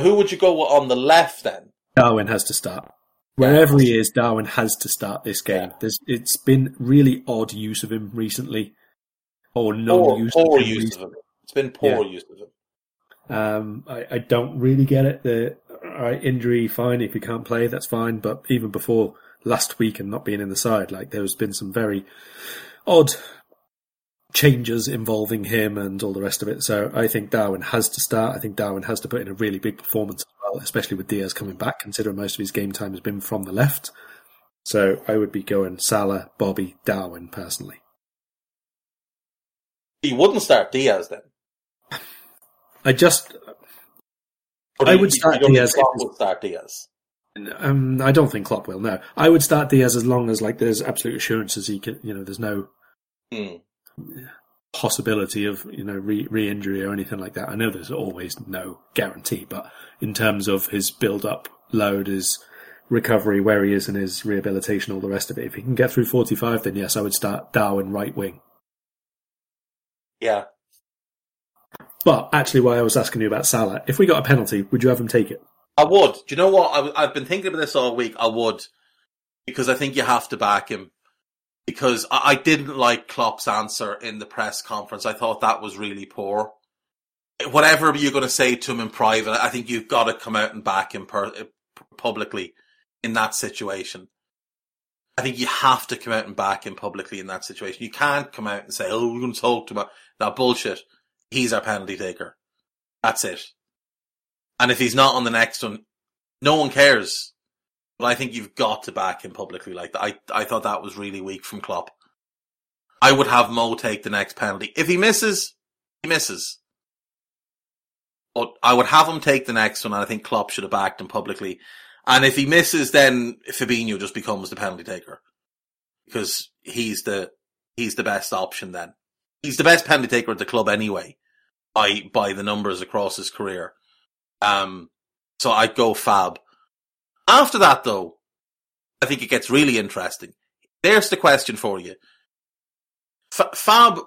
Who would you go on the left then?
Darwin has to start. Wherever he is, Darwin has to start this game. There's, it's been really odd use of him recently, or no use.
poor
of him
use
recently.
of him. It's been poor
Yeah.
use of him.
Um, I, I don't really get it. The all right, injury, fine. If he can't play, that's fine. But even before last week and not being in the side, like there's been some very odd changes involving him and all the rest of it. So I think Darwin has to start. I think Darwin has to put in a really big performance as well, especially with Diaz coming back, considering most of his game time has been from the left. So I would be going Salah, Bobby, Darwin personally.
He wouldn't start Diaz then.
I just I would start Diaz
would start Diaz.
Um, I don't think Klopp will. No, I would start Diaz as long as like there's absolute assurances he can. You know, there's no
Hmm.
possibility of you know re re injury or anything like that. I know there's always no guarantee, but in terms of his build up load, his recovery, where he is in his rehabilitation, all the rest of it, if he can get through 45, then yes, I would start Darwin right wing.
Yeah.
But actually, why I was asking you about Salah, if we got a penalty, would you have him take it?
I would. Do you know what? I, have been thinking about this all week. I would. Because I think you have to back him. Because I, I didn't like Klopp's answer in the press conference. I thought that was really poor. Whatever you're going to say to him in private, I think you've got to come out and back him per, uh, publicly in that situation. I think you have to come out and back him publicly in that situation. You can't come out and say, "Oh, we're going to talk to him." That bullshit. He's our penalty taker. That's it. And if he's not on the next one, no one cares. But I think you've got to back him publicly like that. I, I thought that was really weak from Klopp. I would have Mo take the next penalty. If he misses, he misses. But I would have him take the next one, and I think Klopp should have backed him publicly. And if he misses, then Fabinho just becomes the penalty taker. Because he's the, he's the best option then. He's the best penalty taker at the club anyway, by, by the numbers across his career. Um, so I'd go Fab. After that, though, I think it gets really interesting. There's the question for you. F- Fab,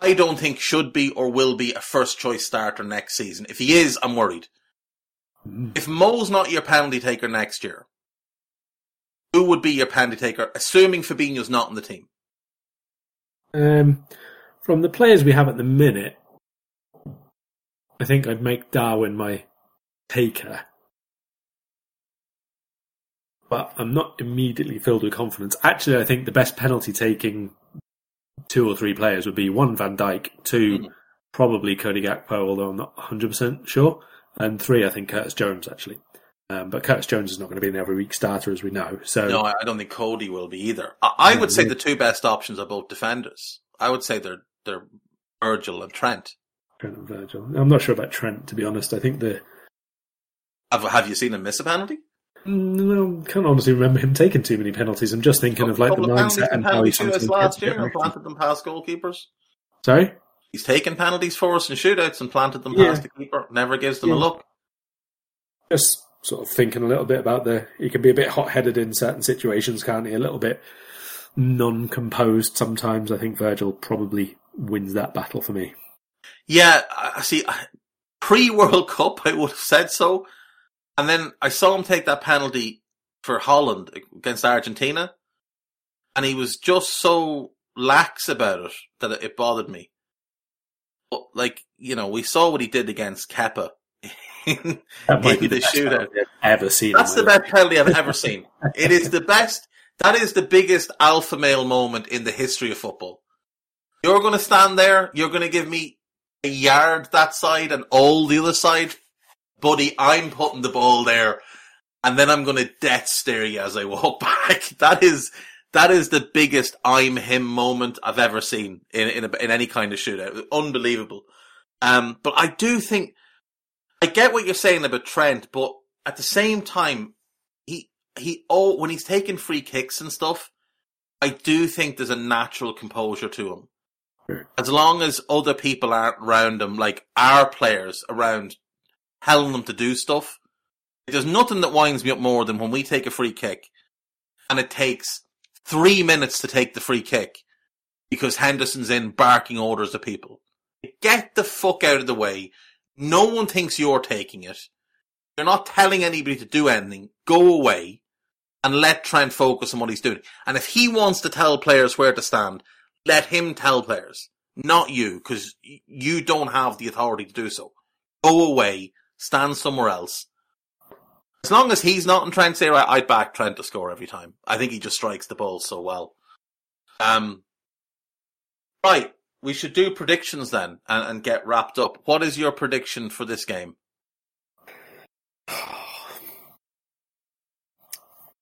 I don't think should be or will be a first choice starter next season. If he is, I'm worried. If Mo's not your penalty taker next year, who would be your penalty taker, assuming Fabinho's not in the team?
Um, from the players we have at the minute, I think I'd make Darwin my taker. But I'm not immediately filled with confidence. Actually, I think the best penalty taking two or three players would be one Van Dijk, 2
Mhm.
probably Cody Gakpo, although I'm not 100% sure, and three, I think Curtis Jones actually. Um, but Curtis Jones is not going to be an every week starter, as we know. So
No, I I don't think Cody will be either. I, I would say the two best options are both defenders. I would say they're they're Virgil and Trent.
Trent and Virgil. I'm not sure about Trent, to be honest. I think the
Have Have you seen him miss a penalty?
Mm, no, I can't honestly remember him taking too many penalties. I'm just thinking of like the
couple of penalties
mindset
and
how he
shootouts last year and planted them past goalkeepers.
Sorry,
He's taken penalties for us in shootouts and planted them
Yeah.
past the keeper. Never gives them a look.
just sort of thinking a little bit about the. He can be a bit hot-headed in certain situations, can't he? A little bit non-composed sometimes. I think Virgil probably wins that battle for me.
Yeah, I see. Pre World Cup, I would have said so, and then I saw him take that penalty for Holland against Argentina, and he was just so lax about it that it, bothered me. But like you know, we saw what he did against Kepa. in
That might
in
be the,
the shootout.
I've ever seen.
That's the
life.
best penalty I've ever seen. It is the best. That is the biggest alpha male moment in the history of football. You're going to stand there. You're going to give me a yard that side and all the other side, buddy. I'm putting the ball there, and then I'm going to death stare you as I walk back. That is that is the biggest I'm him moment I've ever seen in in, a, in any kind of shootout. Unbelievable. Um, but I do think I get what you're saying about Trent, but at the same time, he he oh when he's taking free kicks and stuff, I do think there's a natural composure to him. As long as other people aren't around them, like our players around, telling them to do stuff. There's nothing that winds me up more than when we take a free kick, and it takes three minutes to take the free kick because Henderson's in barking orders to people. Get the fuck out of the way. No one thinks you're taking it. You're not telling anybody to do anything. Go away. and let Trent focus on what he's doing. And if he wants to tell players where to stand, let him tell players, not you, because you don't have the authority to do so. Go away, stand somewhere else. As long as he's not in Trent, say, right, I'd back Trent to score every time. I think he just strikes the ball so well. Um, right, we should do predictions then and, and get wrapped up. What is your prediction for this game?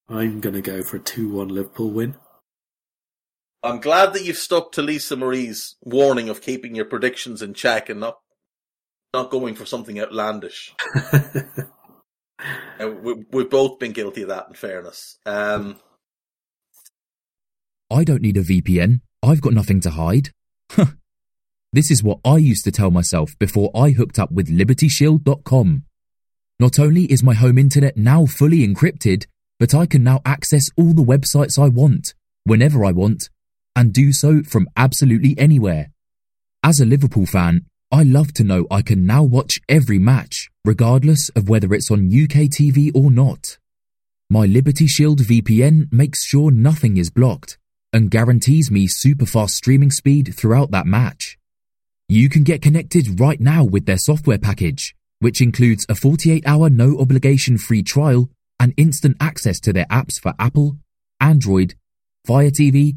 I'm going to go for a 2 1 Liverpool win.
I'm glad that you've stuck to Lisa Marie's warning of keeping your predictions in check and not not going for something outlandish. uh, we, we've both been guilty of that, in fairness. Um,
I don't need a VPN. I've got nothing to hide. this is what I used to tell myself before I hooked up with LibertyShield.com. Not only is my home internet now fully encrypted, but I can now access all the websites I want, whenever I want, and do so from absolutely anywhere. As a Liverpool fan, I love to know I can now watch every match, regardless of whether it's on UK TV or not. My Liberty Shield VPN makes sure nothing is blocked and guarantees me super fast streaming speed throughout that match. You can get connected right now with their software package, which includes a 48 hour no obligation free trial and instant access to their apps for Apple, Android, Fire TV,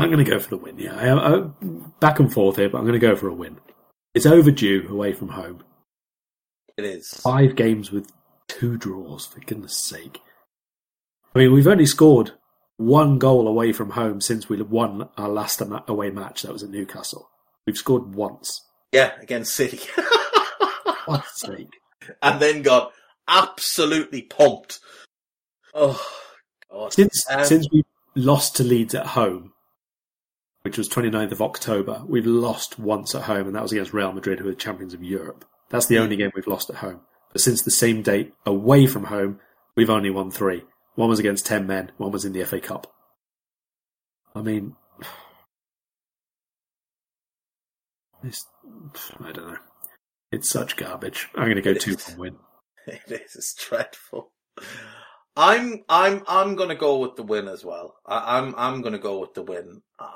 I'm going to go for the win, yeah. I, I, back and forth here, but I'm going to go for a win. It's overdue away from home.
it is.
Five games with two draws, for goodness sake. I mean, we've only scored one goal away from home since we won our last away match. That was at Newcastle. We've scored once.
Yeah, against City.
God's sake.
and then got absolutely pumped. Oh, God.
Since,
Um,
since we lost to Leeds at home, which was 29th of October, we've lost once at home, and that was against Real Madrid, who are champions of Europe. That's the only game we've lost at home. But since the same date away from home, we've only won three. One was against 10 men, one was in the FA Cup. I mean, it's, I don't know. It's such garbage. I'm going to go
It
2
is.
1 win.
It is. It's dreadful. I'm I'm I'm gonna go with the win as well. I, I'm I'm gonna go with the win. Uh,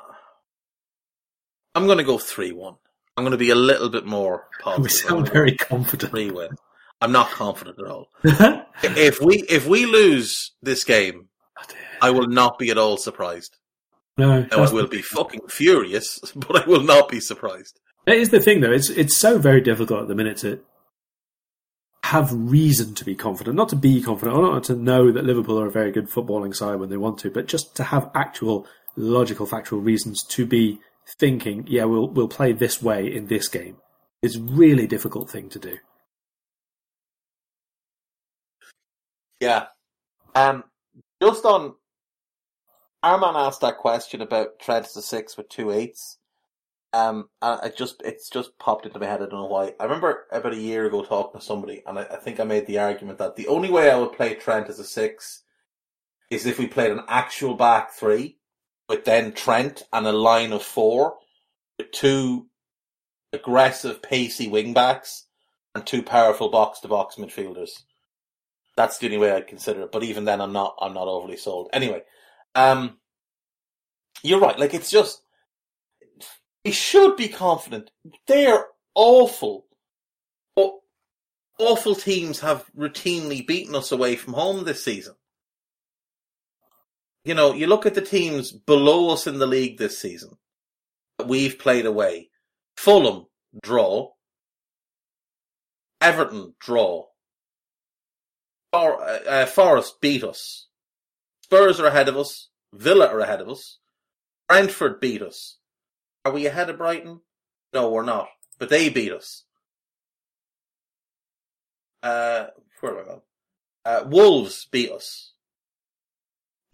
I'm gonna go three one. I'm gonna be a little bit more positive.
We sound very confident.
three win. I'm not confident at all. If we if we lose this game, oh, I will not be at all surprised.
no,
Now I will be fucking furious, but I will not be surprised.
That is the thing, though. It's it's so very difficult at the minute to have reason to be confident, not to be confident, or not to know that Liverpool are a very good footballing side when they want to, but just to have actual logical, factual reasons to be thinking, yeah, we'll we'll play this way in this game. It's a really difficult thing to do.
Yeah. Um, just on, Arman asked that question about Trent to six with two eights. Um, and I just, it's just popped into my head. I don't know why. I remember about a year ago talking to somebody, and I, I think I made the argument that the only way I would play Trent as a six is if we played an actual back three with then Trent and a line of four with two aggressive, pacey wing backs and two powerful box to box midfielders. That's the only way I'd consider it. But even then, I'm not. I'm not overly sold. Anyway, um, you're right. Like it's just we should be confident. They're awful, awful teams have routinely beaten us away from home this season. You know, you look at the teams below us in the league this season we've played away. Fulham draw. Everton draw. For, uh, uh, Forest beat us. Spurs are ahead of us. Villa are ahead of us. Brentford beat us. Are we ahead of Brighton? No, we're not. But they beat us. Uh, where am I going? Uh, Wolves beat us.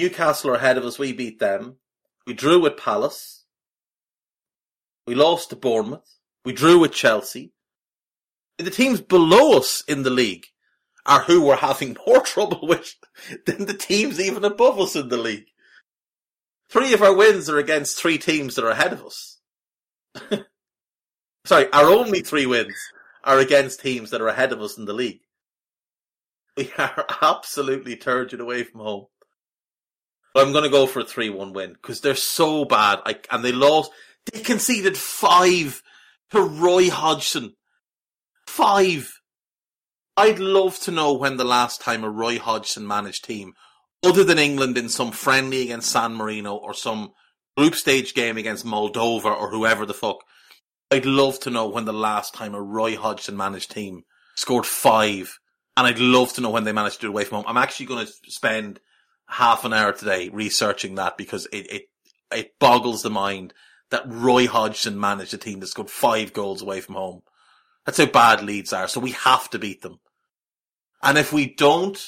Newcastle are ahead of us. We beat them. We drew with Palace. We lost to Bournemouth. We drew with Chelsea. The teams below us in the league are who we're having more trouble with than the teams even above us in the league. Three of our wins are against three teams that are ahead of us. Sorry, our only three wins are against teams that are ahead of us in the league. We are absolutely turgid away from home. But I'm going to go for a 3-1 win because they're so bad. I, and they lost. They conceded five to Roy Hodgson. Five. I'd love to know when the last time a Roy Hodgson managed team, other than England in some friendly against San Marino or some group stage game against Moldova or whoever the fuck. I'd love to know when the last time a Roy Hodgson managed team scored five. And I'd love to know when they managed to do it away from home. I'm actually going to spend half an hour today researching that because it, it, it boggles the mind that Roy Hodgson managed a team that scored five goals away from home. That's how bad Leeds are. So we have to beat them. And if we don't,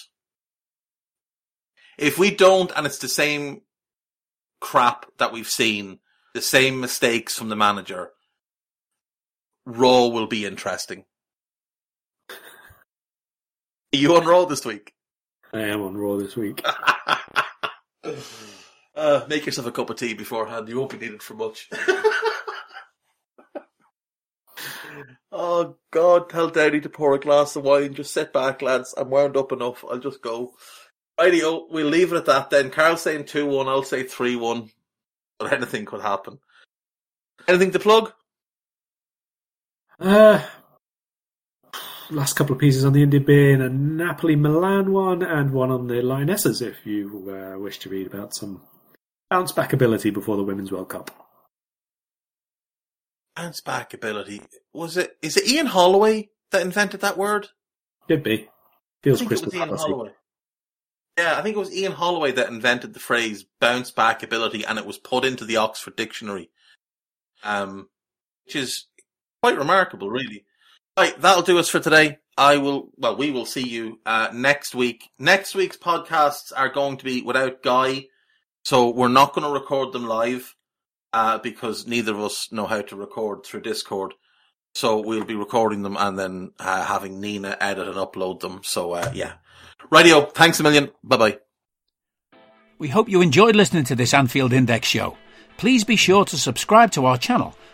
if we don't, and it's the same crap that we've seen, the same mistakes from the manager, Raw will be interesting. Are you on Raw this week?
I am on Raw this week.
uh, make yourself a cup of tea beforehand. You won't be needed for much. oh God! Tell Downey to pour a glass of wine. Just sit back, lads. I'm wound up enough. I'll just go. Rightio, we'll leave it at that then. Karl's saying two one. I'll say three one. But anything could happen. Anything to plug?
Uh, last couple of pieces on the India bin, a Napoli Milan one, and one on the Lionesses if you uh, wish to read about some bounce back ability before the Women's World Cup.
Bounce back ability. Was it? Is it Ian Holloway that invented that word?
Could be. Feels
I think it
crystal
was Ian Holloway. Yeah, I think it was Ian Holloway that invented the phrase bounce back ability and it was put into the Oxford Dictionary. Um, which is quite remarkable, really. Right, that'll do us for today. I will, well, we will see you, uh, next week. Next week's podcasts are going to be without Guy, so we're not going to record them live, uh, because neither of us know how to record through Discord. So we'll be recording them and then, uh, having Nina edit and upload them. So, uh, yeah. Radio, thanks a million. Bye bye.
We hope you enjoyed listening to this Anfield Index show. Please be sure to subscribe to our channel